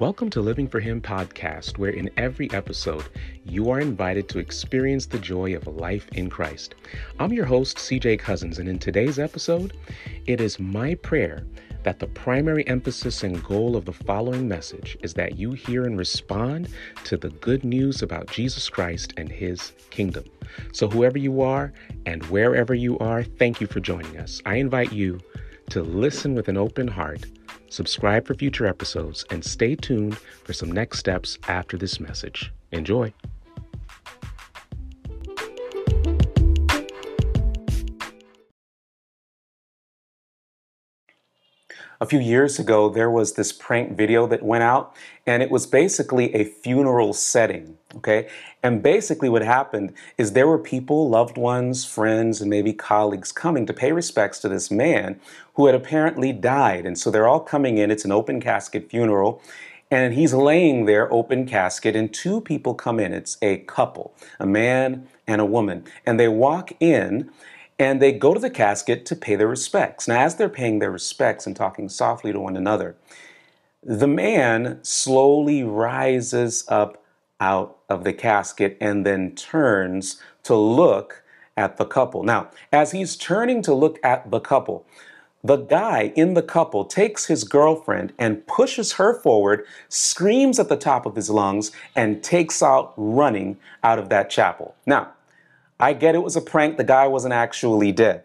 Welcome to Living for Him podcast, where in every episode you are invited to experience the joy of life in Christ. I'm your host, CJ Cousins, and in today's episode, it is my prayer that the primary emphasis and goal of the following message is that you hear and respond to the good news about Jesus Christ and His kingdom. So, whoever you are and wherever you are, thank you for joining us. I invite you to listen with an open heart subscribe for future episodes, and stay tuned for some next steps after this message. Enjoy. A few years ago, there was this prank video that went out, and it was basically a funeral setting. Okay. And basically, what happened is there were people, loved ones, friends, and maybe colleagues coming to pay respects to this man who had apparently died. And so they're all coming in. It's an open casket funeral. And he's laying there, open casket, and two people come in. It's a couple, a man and a woman. And they walk in and they go to the casket to pay their respects. Now, as they're paying their respects and talking softly to one another, the man slowly rises up out of the casket and then turns to look at the couple. Now, as he's turning to look at the couple, the guy in the couple takes his girlfriend and pushes her forward, screams at the top of his lungs, and takes out running out of that chapel. Now, I get it was a prank, the guy wasn't actually dead.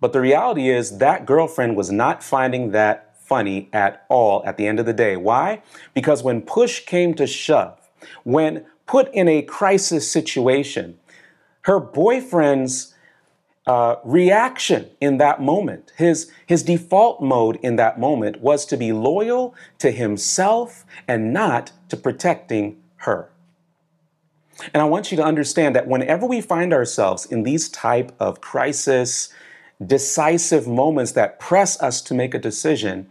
But the reality is that girlfriend was not finding that funny at all at the end of the day. Why? Because when push came to shove, when put in a crisis situation, her boyfriend's uh, reaction in that moment, his, his default mode in that moment was to be loyal to himself and not to protecting her. And I want you to understand that whenever we find ourselves in these type of crisis, decisive moments that press us to make a decision,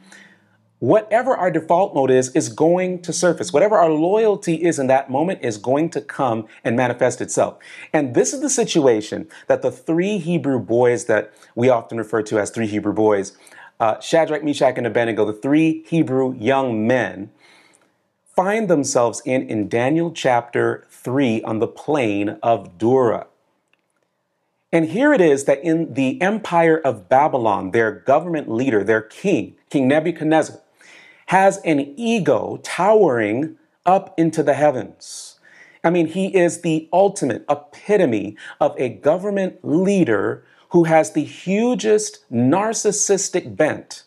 whatever our default mode is, is going to surface. Whatever our loyalty is in that moment is going to come and manifest itself. And this is the situation that the three Hebrew boys that we often refer to as three Hebrew boys, uh, Shadrach, Meshach, and Abednego, the three Hebrew young men, find themselves in in Daniel chapter 3 on the plain of Dura. And here it is that in the empire of Babylon, their government leader, their king, King Nebuchadnezzar, has an ego towering up into the heavens. I mean, he is the ultimate epitome of a government leader who has the hugest narcissistic bent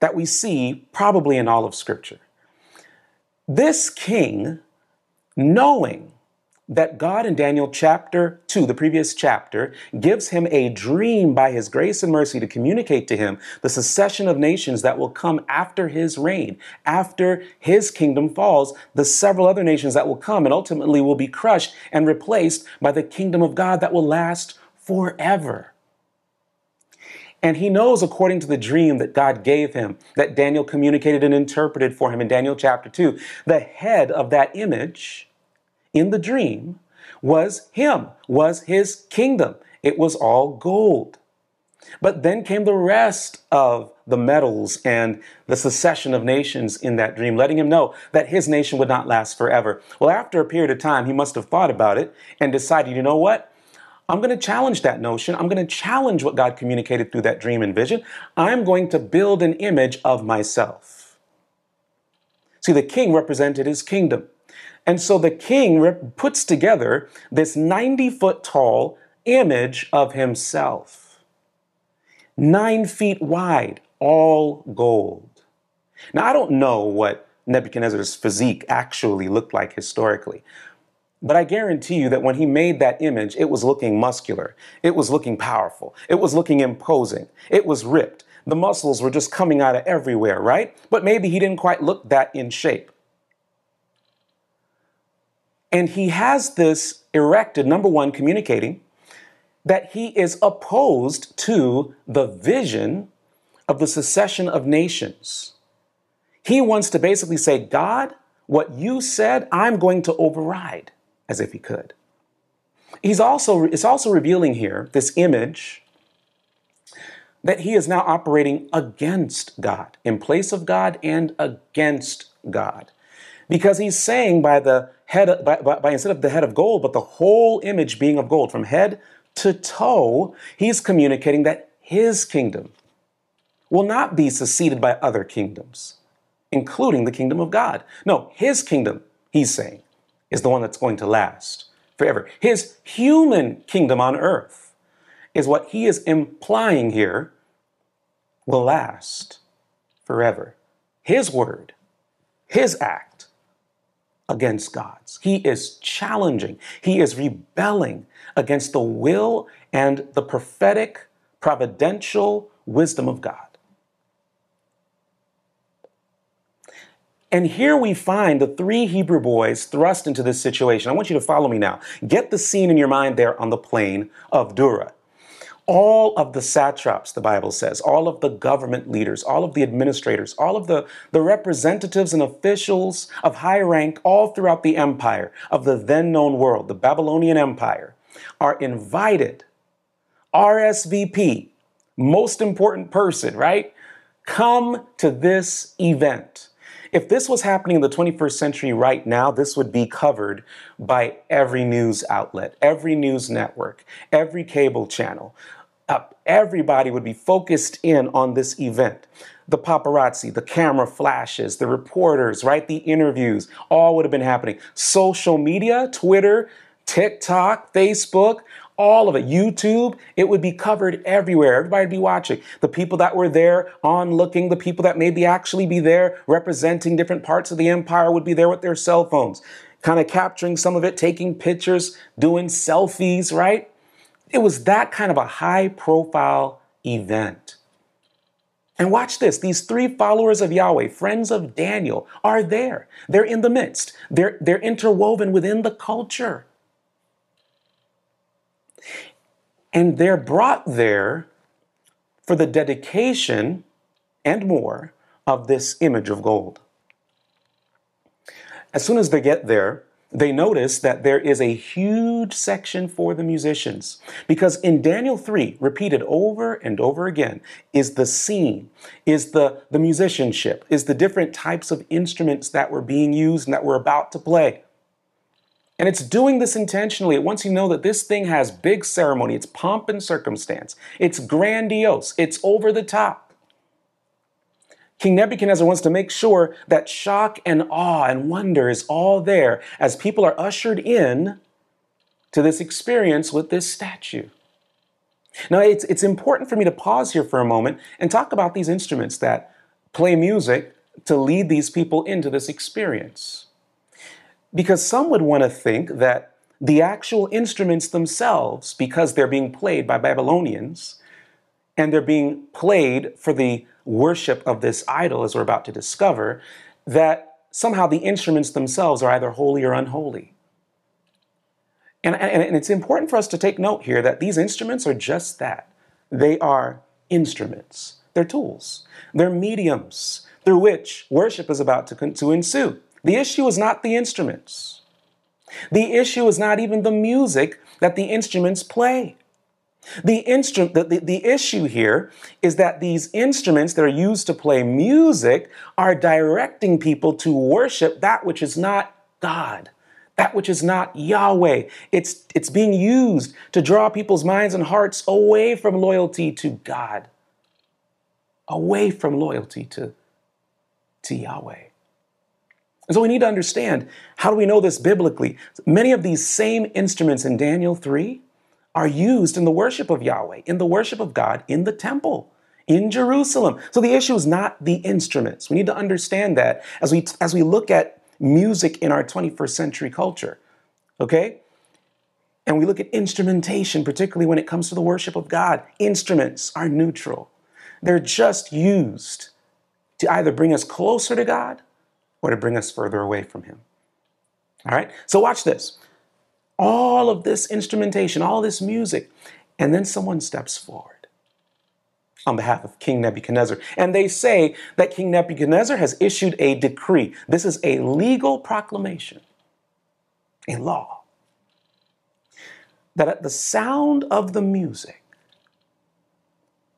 that we see probably in all of Scripture. This king, knowing that God in Daniel chapter 2, the previous chapter, gives him a dream by his grace and mercy to communicate to him the succession of nations that will come after his reign. After his kingdom falls, the several other nations that will come and ultimately will be crushed and replaced by the kingdom of God that will last forever. And he knows, according to the dream that God gave him, that Daniel communicated and interpreted for him in Daniel chapter 2, the head of that image in the dream was him, was his kingdom. It was all gold. But then came the rest of the metals and the succession of nations in that dream, letting him know that his nation would not last forever. Well, after a period of time, he must have thought about it and decided, you know what? I'm going to challenge that notion. I'm going to challenge what God communicated through that dream and vision. I'm going to build an image of myself. See, the king represented his kingdom. And so the king puts together this 90 foot tall image of himself, nine feet wide, all gold. Now, I don't know what Nebuchadnezzar's physique actually looked like historically, but I guarantee you that when he made that image, it was looking muscular. It was looking powerful. It was looking imposing. It was ripped. The muscles were just coming out of everywhere, right? But maybe he didn't quite look that in shape. And he has this erected, number one, communicating that he is opposed to the vision of the secession of nations. He wants to basically say, God, what you said, I'm going to override as if he could. He's also, it's also revealing here this image that he is now operating against God, in place of God and against God. Because he's saying by the head, by, by, by instead of the head of gold, but the whole image being of gold, from head to toe, he's communicating that his kingdom will not be succeeded by other kingdoms, including the kingdom of God. No, his kingdom, he's saying, is the one that's going to last forever. His human kingdom on earth is what he is implying here will last forever. His word, his act against God's. He is challenging, he is rebelling against the will and the prophetic, providential wisdom of God. And here we find the three Hebrew boys thrust into this situation. I want you to follow me now. Get the scene in your mind there on the plain of Dura. All of the satraps, the Bible says, all of the government leaders, all of the administrators, all of the, the representatives and officials of high rank all throughout the empire of the then known world, the Babylonian Empire, are invited. RSVP, most important person, right? Come to this event. If this was happening in the 21st century right now, this would be covered by every news outlet, every news network, every cable channel. Uh, everybody would be focused in on this event. The paparazzi, the camera flashes, the reporters, right? The interviews, all would have been happening. Social media, Twitter, TikTok, Facebook, all of it, YouTube, it would be covered everywhere. Everybody would be watching. The people that were there on looking, the people that maybe actually be there representing different parts of the empire would be there with their cell phones, kind of capturing some of it, taking pictures, doing selfies, right? It was that kind of a high profile event. And watch this these three followers of Yahweh, friends of Daniel, are there. They're in the midst, they're, they're interwoven within the culture. And they're brought there for the dedication and more of this image of gold. As soon as they get there, they notice that there is a huge section for the musicians. Because in Daniel 3, repeated over and over again, is the scene, is the, the musicianship, is the different types of instruments that were being used and that were about to play. And it's doing this intentionally. It wants you to know that this thing has big ceremony, it's pomp and circumstance, it's grandiose, it's over the top. King Nebuchadnezzar wants to make sure that shock and awe and wonder is all there as people are ushered in to this experience with this statue. Now, it's, it's important for me to pause here for a moment and talk about these instruments that play music to lead these people into this experience. Because some would want to think that the actual instruments themselves, because they're being played by Babylonians and they're being played for the worship of this idol, as we're about to discover, that somehow the instruments themselves are either holy or unholy. And, and, and, it's important for us to take note here that these instruments are just that. They are instruments, they're tools, they're mediums through which worship is about to, to ensue. The issue is not the instruments. The issue is not even the music that the instruments play. The, the, the, the, issue here is that these instruments that are used to play music are directing people to worship that which is not God, that which is not Yahweh. It's, it's being used to draw people's minds and hearts away from loyalty to God, away from loyalty to, to Yahweh. And so we need to understand how do we know this biblically? Many of these same instruments in Daniel 3 are used in the worship of Yahweh, in the worship of God in the temple in Jerusalem. So the issue is not the instruments. We need to understand that as we as we look at music in our 21st century culture. Okay? And we look at instrumentation, particularly when it comes to the worship of God. Instruments are neutral. They're just used to either bring us closer to God or to bring us further away from Him. All right? So watch this. All of this instrumentation, all this music, and then someone steps forward on behalf of King Nebuchadnezzar. And they say that King Nebuchadnezzar has issued a decree. This is a legal proclamation, a law, that at the sound of the music,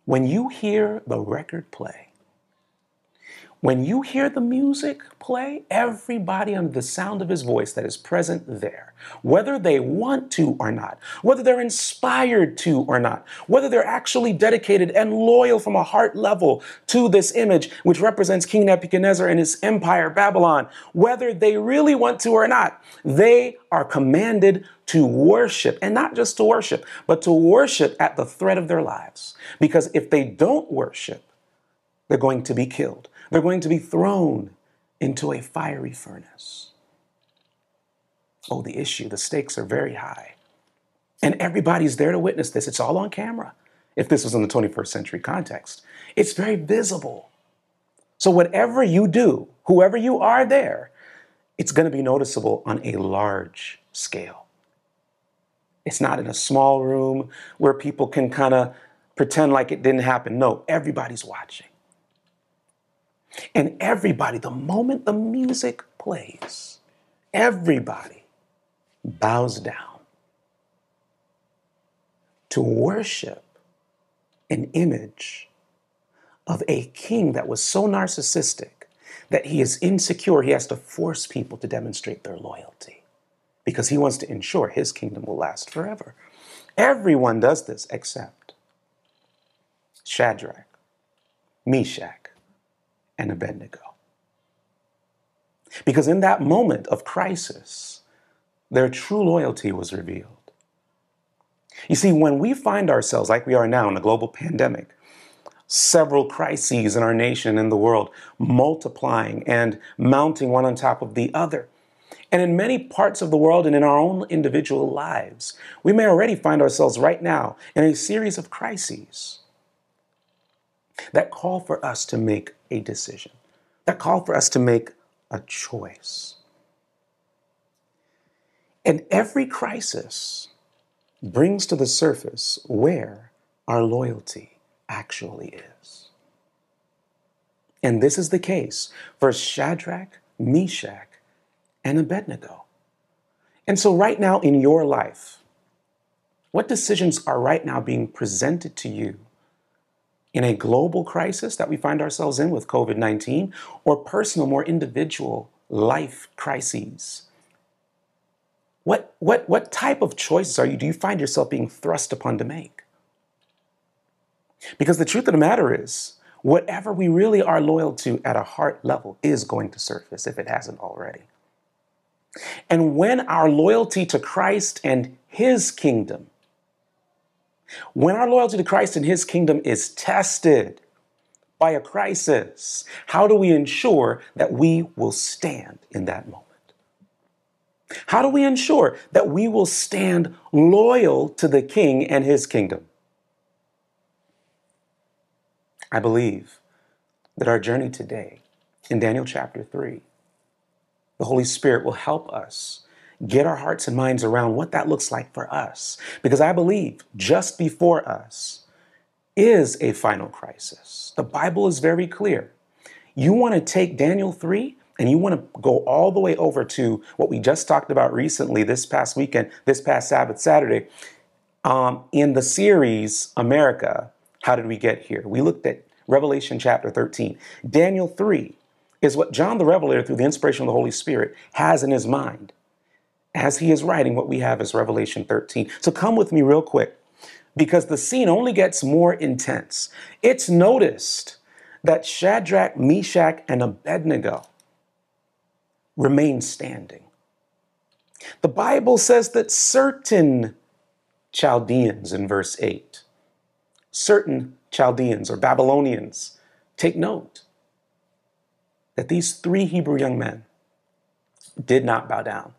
when you hear the record play, When you hear the music play, everybody under the sound of his voice that is present there, whether they want to or not, whether they're inspired to or not, whether they're actually dedicated and loyal from a heart level to this image, which represents King Nebuchadnezzar and his empire, Babylon, whether they really want to or not, they are commanded to worship, and not just to worship, but to worship at the threat of their lives. Because if they don't worship, they're going to be killed. They're going to be thrown into a fiery furnace. Oh, the issue, the stakes are very high. And everybody's there to witness this. It's all on camera. If this was in the 21st century context, it's very visible. So, whatever you do, whoever you are there, it's going to be noticeable on a large scale. It's not in a small room where people can kind of pretend like it didn't happen. No, everybody's watching. And everybody, the moment the music plays, everybody bows down to worship an image of a king that was so narcissistic that he is insecure. He has to force people to demonstrate their loyalty because he wants to ensure his kingdom will last forever. Everyone does this except Shadrach, Meshach, and Abednego. Because in that moment of crisis, their true loyalty was revealed. You see, when we find ourselves like we are now in a global pandemic, several crises in our nation and the world multiplying and mounting one on top of the other. And in many parts of the world and in our own individual lives, we may already find ourselves right now in a series of crises that call for us to make a decision, that call for us to make a choice. And every crisis brings to the surface where our loyalty actually is. And this is the case for Shadrach, Meshach, and Abednego. And so, right now in your life, what decisions are right now being presented to you in a global crisis that we find ourselves in with COVID 19 or personal, more individual life crises? What, what, what type of choices are you, do you find yourself being thrust upon to make? Because the truth of the matter is, whatever we really are loyal to at a heart level is going to surface if it hasn't already. And when our loyalty to Christ and His kingdom when our loyalty to Christ and his kingdom is tested by a crisis, how do we ensure that we will stand in that moment? How do we ensure that we will stand loyal to the king and his kingdom? I believe that our journey today in Daniel chapter 3, the Holy Spirit will help us get our hearts and minds around what that looks like for us. Because I believe just before us is a final crisis. The Bible is very clear. You want to take Daniel 3 and you want to go all the way over to what we just talked about recently this past weekend, this past Sabbath, Saturday, um, in the series America, How Did We Get Here? We looked at Revelation chapter 13. Daniel 3 is what John the Revelator, through the inspiration of the Holy Spirit, has in his mind as he is writing, what we have is Revelation 13. So come with me real quick because the scene only gets more intense. It's noticed that Shadrach, Meshach, and Abednego remain standing. The Bible says that certain Chaldeans in verse 8, certain Chaldeans or Babylonians, take note that these three Hebrew young men did not bow down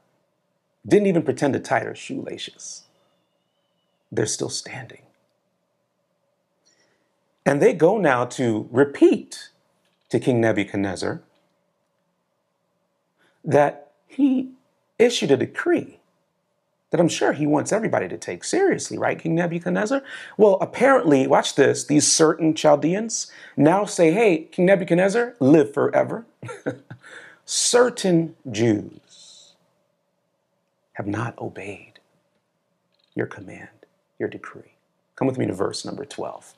didn't even pretend to tie their shoelaces. They're still standing. And they go now to repeat to King Nebuchadnezzar that he issued a decree that I'm sure he wants everybody to take seriously, right, King Nebuchadnezzar? Well, apparently, watch this, these certain Chaldeans now say, hey, King Nebuchadnezzar, live forever. certain Jews have not obeyed your command, your decree. Come with me to verse number 12.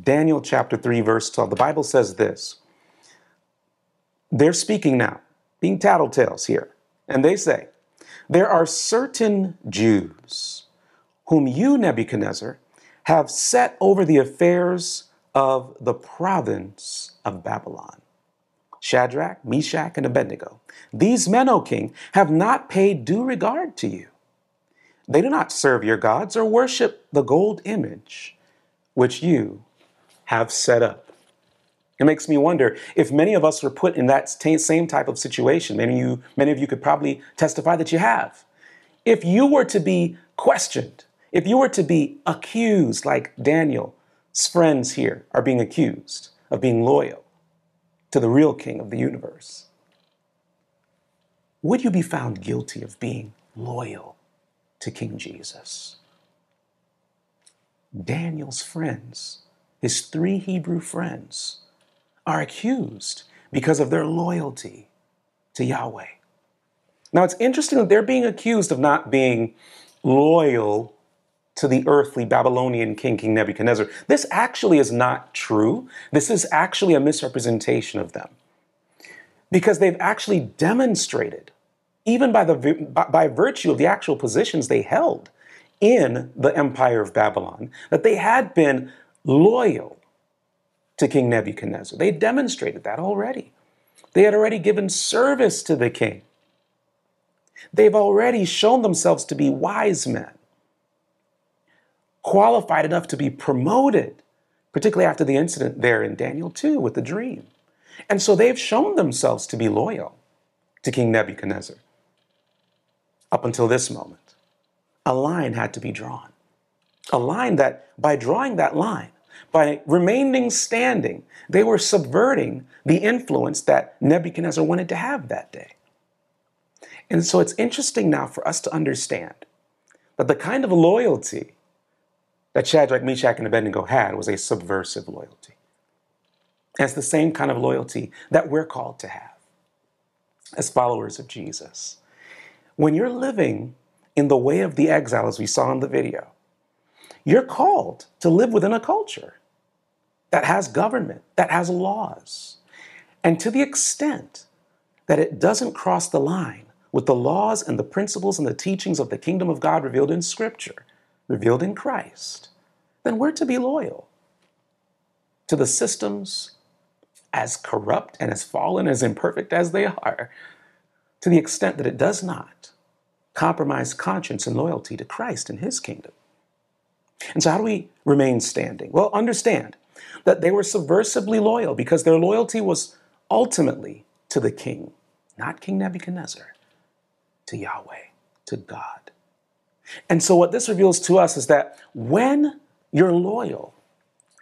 Daniel chapter 3, verse 12. The Bible says this they're speaking now, being tattletales here. And they say, There are certain Jews whom you, Nebuchadnezzar, have set over the affairs of the province of Babylon. Shadrach, Meshach, and Abednego. These men, O king, have not paid due regard to you. They do not serve your gods or worship the gold image which you have set up. It makes me wonder if many of us were put in that same type of situation. Many of you, many of you could probably testify that you have. If you were to be questioned, if you were to be accused, like Daniel's friends here are being accused of being loyal to the real king of the universe, would you be found guilty of being loyal to King Jesus? Daniel's friends, his three Hebrew friends, are accused because of their loyalty to Yahweh. Now, it's interesting that they're being accused of not being loyal to the earthly Babylonian king, King Nebuchadnezzar. This actually is not true. This is actually a misrepresentation of them. Because they've actually demonstrated, even by, the, by virtue of the actual positions they held in the empire of Babylon, that they had been loyal to King Nebuchadnezzar. They demonstrated that already. They had already given service to the king. They've already shown themselves to be wise men, qualified enough to be promoted, particularly after the incident there in Daniel 2 with the dream. And so they've shown themselves to be loyal to King Nebuchadnezzar up until this moment. A line had to be drawn. A line that, by drawing that line, by remaining standing, they were subverting the influence that Nebuchadnezzar wanted to have that day. And so it's interesting now for us to understand that the kind of loyalty that Shadrach, Meshach, and Abednego had was a subversive loyalty. And it's the same kind of loyalty that we're called to have as followers of Jesus. When you're living in the way of the exile, as we saw in the video, you're called to live within a culture that has government, that has laws. And to the extent that it doesn't cross the line with the laws and the principles and the teachings of the kingdom of God revealed in Scripture, revealed in Christ, then we're to be loyal to the systems as corrupt and as fallen, as imperfect as they are, to the extent that it does not compromise conscience and loyalty to Christ and his kingdom. And so, how do we remain standing? Well, understand that they were subversively loyal because their loyalty was ultimately to the king, not King Nebuchadnezzar, to Yahweh, to God. And so, what this reveals to us is that when you're loyal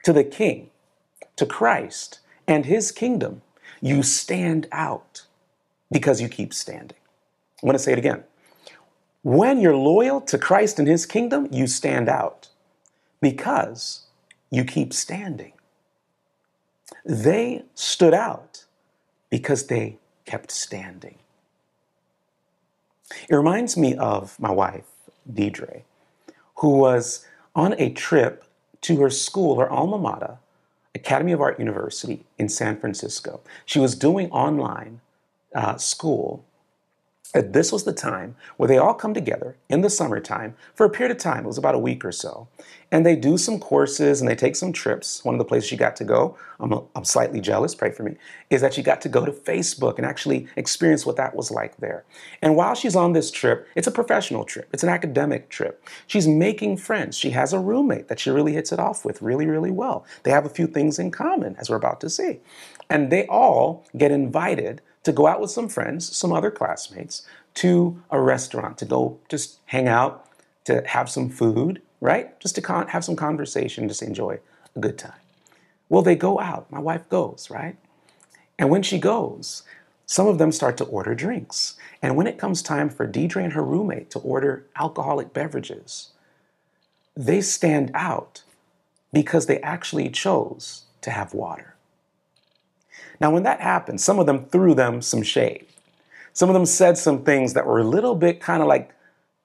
to the king, to Christ and his kingdom, you stand out because you keep standing. I want to say it again. When you're loyal to Christ and his kingdom, you stand out because you keep standing. They stood out because they kept standing. It reminds me of my wife, Deidre, who was on a trip to her school, her alma mater, Academy of Art University in San Francisco. She was doing online uh, school this was the time where they all come together in the summertime for a period of time. It was about a week or so. And they do some courses and they take some trips. One of the places she got to go, I'm, I'm slightly jealous, pray for me, is that she got to go to Facebook and actually experience what that was like there. And while she's on this trip, it's a professional trip, it's an academic trip. She's making friends. She has a roommate that she really hits it off with really, really well. They have a few things in common, as we're about to see. And they all get invited to go out with some friends, some other classmates, to a restaurant, to go just hang out, to have some food, right? Just to have some conversation, just enjoy a good time. Well, they go out. My wife goes, right? And when she goes, some of them start to order drinks. And when it comes time for Deidre and her roommate to order alcoholic beverages, they stand out because they actually chose to have water. Now, when that happened, some of them threw them some shade. Some of them said some things that were a little bit kind of like,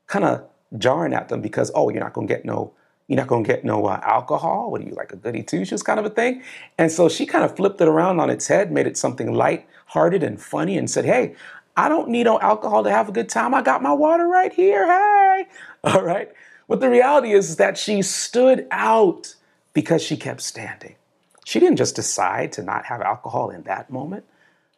kind of jarring at them because, oh, you're not going to get no, You're not going to get no uh, alcohol. What are you, like a goody two shoes kind of a thing? And so she kind of flipped it around on its head, made it something light-hearted and funny, and said, Hey, I don't need no alcohol to have a good time. I got my water right here. Hey. All right. But the reality is that she stood out because she kept standing. She didn't just decide to not have alcohol in that moment.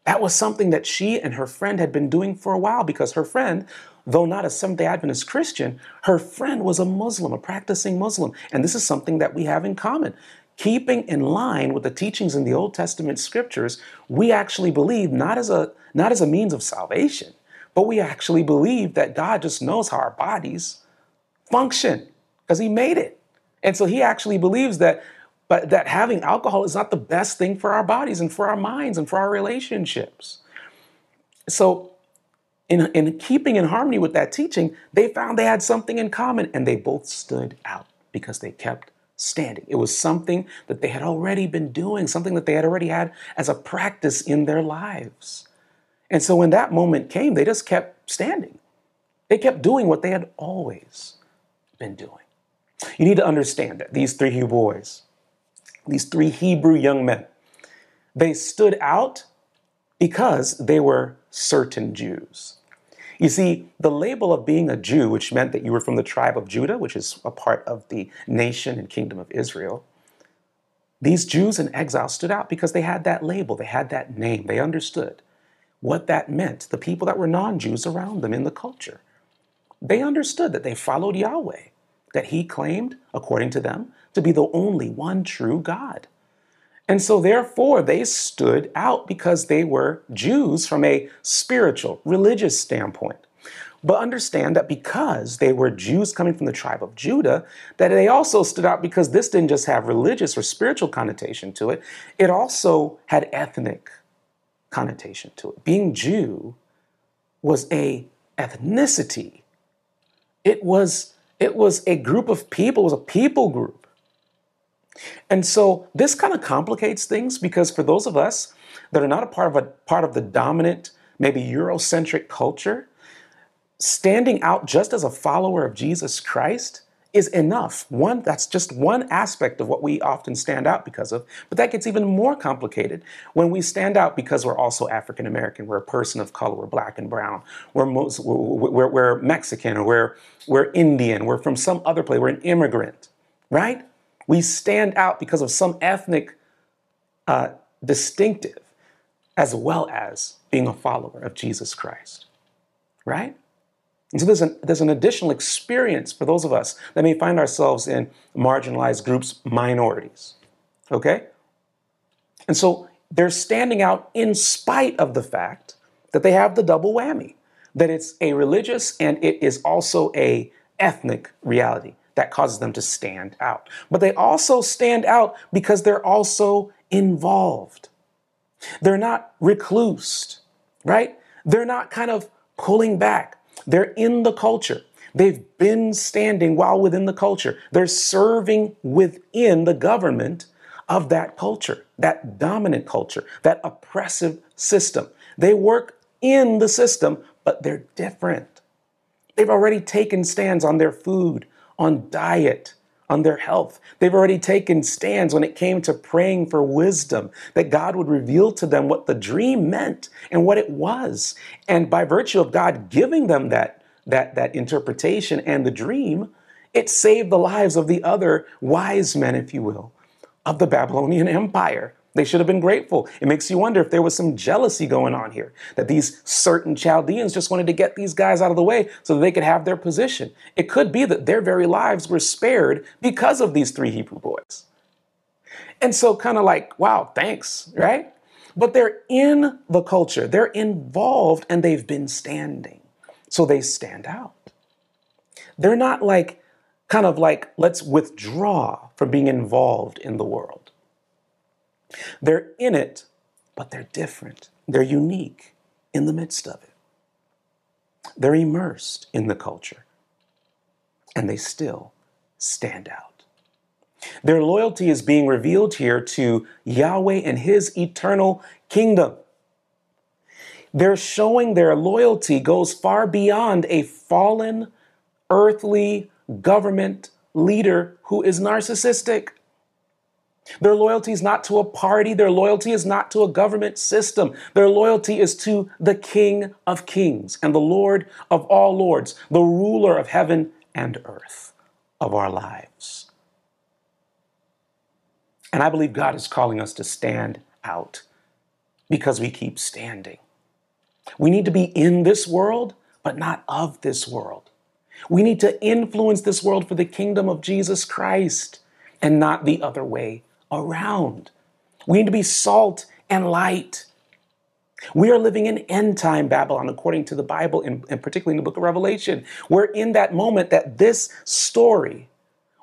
That was something that she and her friend had been doing for a while because her friend though not a Seventh day Adventist Christian, her friend was a Muslim, a practicing Muslim. And this is something that we have in common. Keeping in line with the teachings in the Old Testament scriptures, we actually believe not as a, not as a means of salvation, but we actually believe that God just knows how our bodies function because He made it. And so He actually believes that, but that having alcohol is not the best thing for our bodies and for our minds and for our relationships. So in, in keeping in harmony with that teaching, they found they had something in common and they both stood out because they kept standing. It was something that they had already been doing, something that they had already had as a practice in their lives. And so when that moment came, they just kept standing. They kept doing what they had always been doing. You need to understand that these three Hebrew boys, these three Hebrew young men, they stood out because they were certain Jews. You see, the label of being a Jew, which meant that you were from the tribe of Judah, which is a part of the nation and kingdom of Israel, these Jews in exile stood out because they had that label, they had that name, they understood what that meant, the people that were non Jews around them in the culture. They understood that they followed Yahweh, that He claimed, according to them, to be the only one true God. And so, therefore, they stood out because they were Jews from a spiritual, religious standpoint. But understand that because they were Jews coming from the tribe of Judah, that they also stood out because this didn't just have religious or spiritual connotation to it, it also had ethnic connotation to it. Being Jew was a ethnicity. It was, it was a group of people, it was a people group. And so this kind of complicates things because for those of us that are not a part of a part of the dominant, maybe Eurocentric culture, standing out just as a follower of Jesus Christ is enough. One, that's just one aspect of what we often stand out because of. But that gets even more complicated when we stand out because we're also African American, we're a person of color, we're black and brown, we're, most, we're, we're Mexican, or we're, we're Indian, we're from some other place, we're an immigrant, right? We stand out because of some ethnic uh, distinctive, as well as being a follower of Jesus Christ, right? And so there's an, there's an additional experience for those of us that may find ourselves in marginalized groups, minorities, okay? And so they're standing out in spite of the fact that they have the double whammy, that it's a religious and it is also a ethnic reality that causes them to stand out. But they also stand out because they're also involved. They're not reclused, right? They're not kind of pulling back. They're in the culture. They've been standing while within the culture. They're serving within the government of that culture, that dominant culture, that oppressive system. They work in the system, but they're different. They've already taken stands on their food, on diet, on their health. They've already taken stands when it came to praying for wisdom, that God would reveal to them what the dream meant and what it was. And by virtue of God giving them that, that, that interpretation and the dream, it saved the lives of the other wise men, if you will, of the Babylonian Empire. They should have been grateful. It makes you wonder if there was some jealousy going on here, that these certain Chaldeans just wanted to get these guys out of the way so that they could have their position. It could be that their very lives were spared because of these three Hebrew boys. And so, kind of like, wow, thanks, right? But they're in the culture, they're involved, and they've been standing. So they stand out. They're not like, kind of like, let's withdraw from being involved in the world. They're in it, but they're different. They're unique in the midst of it. They're immersed in the culture, and they still stand out. Their loyalty is being revealed here to Yahweh and His eternal kingdom. They're showing their loyalty goes far beyond a fallen earthly government leader who is narcissistic. Their loyalty is not to a party. Their loyalty is not to a government system. Their loyalty is to the King of Kings and the Lord of all Lords, the ruler of heaven and earth of our lives. And I believe God is calling us to stand out because we keep standing. We need to be in this world, but not of this world. We need to influence this world for the kingdom of Jesus Christ and not the other way around. We need to be salt and light. We are living in end time Babylon, according to the Bible, and, particularly in the book of Revelation. We're in that moment that this story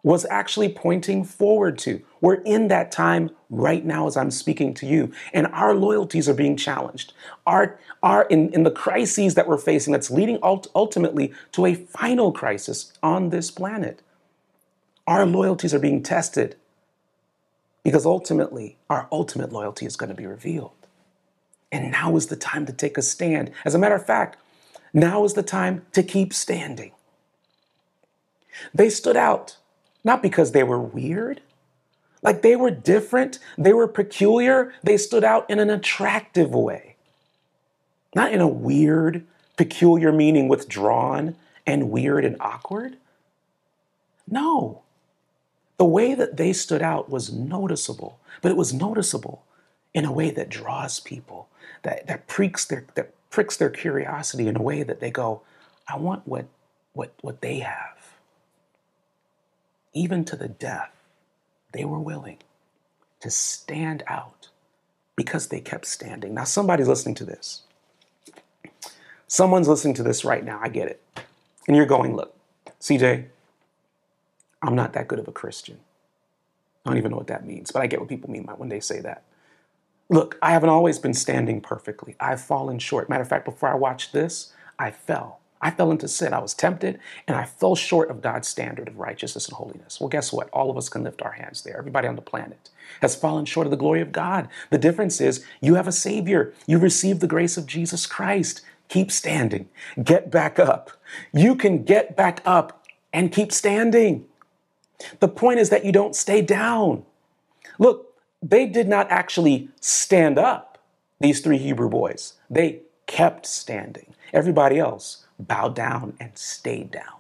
was actually pointing forward to. We're in that time right now as I'm speaking to you, and our loyalties are being challenged. Our, our in, in the crises that we're facing, that's leading ult- ultimately to a final crisis on this planet. Our loyalties are being tested because ultimately, our ultimate loyalty is going to be revealed. And now is the time to take a stand. As a matter of fact, now is the time to keep standing. They stood out not because they were weird, like they were different, they were peculiar, they stood out in an attractive way. Not in a weird, peculiar meaning withdrawn and weird and awkward. No, the way that they stood out was noticeable, but it was noticeable in a way that draws people, that, that pricks their that pricks their curiosity in a way that they go, I want what what what they have. Even to the death, they were willing to stand out because they kept standing. Now somebody's listening to this. Someone's listening to this right now. I get it. And you're going, look, CJ, I'm not that good of a Christian. I don't even know what that means, but I get what people mean when they say that. Look, I haven't always been standing perfectly. I've fallen short. Matter of fact, before I watched this, I fell. I fell into sin. I was tempted and I fell short of God's standard of righteousness and holiness. Well, guess what? All of us can lift our hands there. Everybody on the planet has fallen short of the glory of God. The difference is you have a Savior. You receive the grace of Jesus Christ. Keep standing. Get back up. You can get back up and keep standing. The point is that you don't stay down. Look, they did not actually stand up, these three Hebrew boys. They kept standing. Everybody else bowed down and stayed down.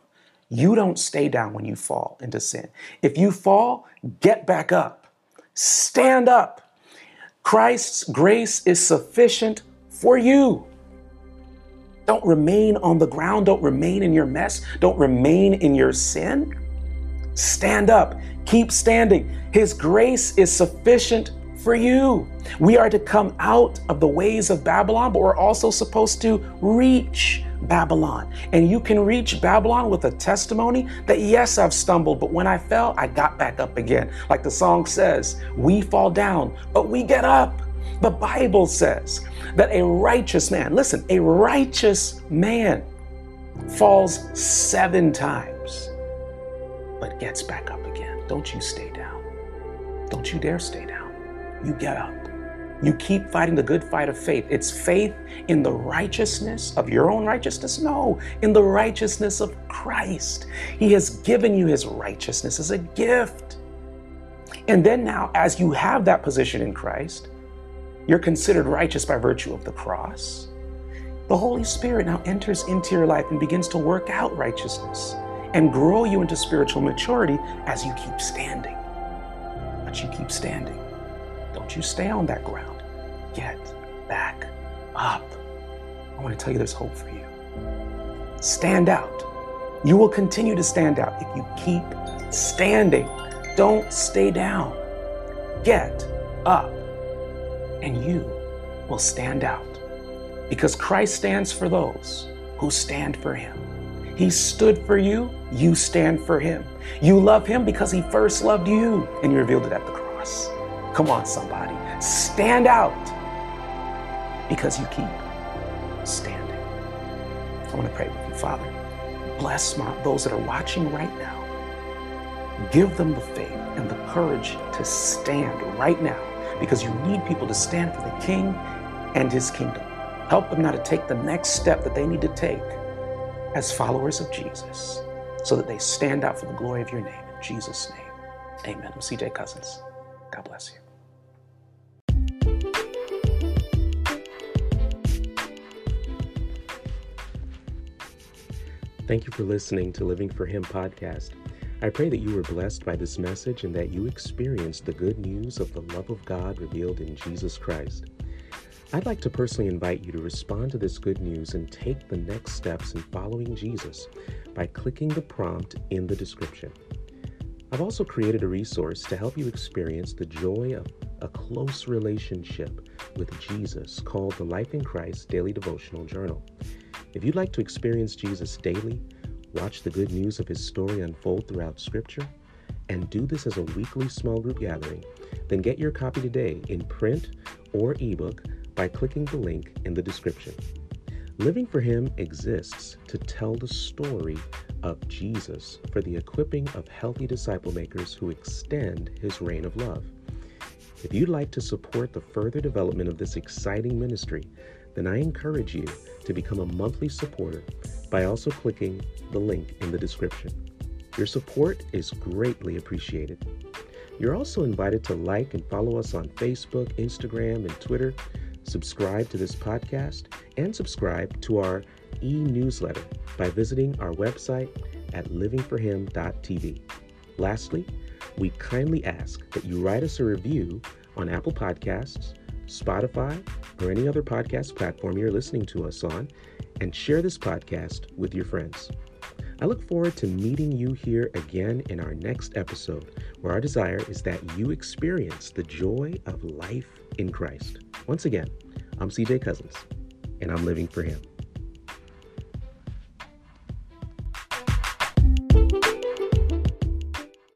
You don't stay down when you fall into sin. If you fall, get back up. Stand up. Christ's grace is sufficient for you. Don't remain on the ground. Don't remain in your mess. Don't remain in your sin. Stand up. Keep standing. His grace is sufficient for you. We are to come out of the ways of Babylon, but we're also supposed to reach Babylon. And you can reach Babylon with a testimony that, yes, I've stumbled, but when I fell, I got back up again. Like the song says, we fall down, but we get up. The Bible says that a righteous man, listen, a righteous man falls seven times but gets back up again. Don't you stay down. Don't you dare stay down. You get up. You keep fighting the good fight of faith. It's faith in the righteousness of your own righteousness? No, in the righteousness of Christ. He has given you his righteousness as a gift. And then now, as you have that position in Christ, you're considered righteous by virtue of the cross. The Holy Spirit now enters into your life and begins to work out righteousness and grow you into spiritual maturity as you keep standing. But you keep standing. Don't you stay on that ground. Get back up. I want to tell you there's hope for you. Stand out. You will continue to stand out if you keep standing. Don't stay down. Get up, and you will stand out. Because Christ stands for those who stand for Him. He stood for you, you stand for him. You love him because he first loved you, and you revealed it at the cross. Come on, somebody. Stand out because you keep standing. I want to pray with you, Father. Bless my, those that are watching right now. Give them the faith and the courage to stand right now because you need people to stand for the King and his kingdom. Help them now to take the next step that they need to take as followers of Jesus so that they stand out for the glory of your name. In Jesus' name, amen. I'm CJ Cousins. God bless you. Thank you for listening to Living for Him podcast. I pray that you were blessed by this message and that you experienced the good news of the love of God revealed in Jesus Christ. I'd like to personally invite you to respond to this good news and take the next steps in following Jesus by clicking the prompt in the description. I've also created a resource to help you experience the joy of a close relationship with Jesus called the Life in Christ Daily Devotional Journal. If you'd like to experience Jesus daily, watch the good news of his story unfold throughout Scripture, and do this as a weekly small group gathering, then get your copy today in print or ebook by clicking the link in the description. Living for Him exists to tell the story of Jesus for the equipping of healthy disciple makers who extend His reign of love. If you'd like to support the further development of this exciting ministry, then I encourage you to become a monthly supporter by also clicking the link in the description. Your support is greatly appreciated. You're also invited to like and follow us on Facebook, Instagram, and Twitter. Subscribe to this podcast and subscribe to our e newsletter by visiting our website at livingforhim.tv. Lastly, we kindly ask that you write us a review on Apple Podcasts, Spotify, or any other podcast platform you're listening to us on, and share this podcast with your friends. I look forward to meeting you here again in our next episode, where our desire is that you experience the joy of life in Christ. Once again, I'm CJ Cousins, and I'm living for Him.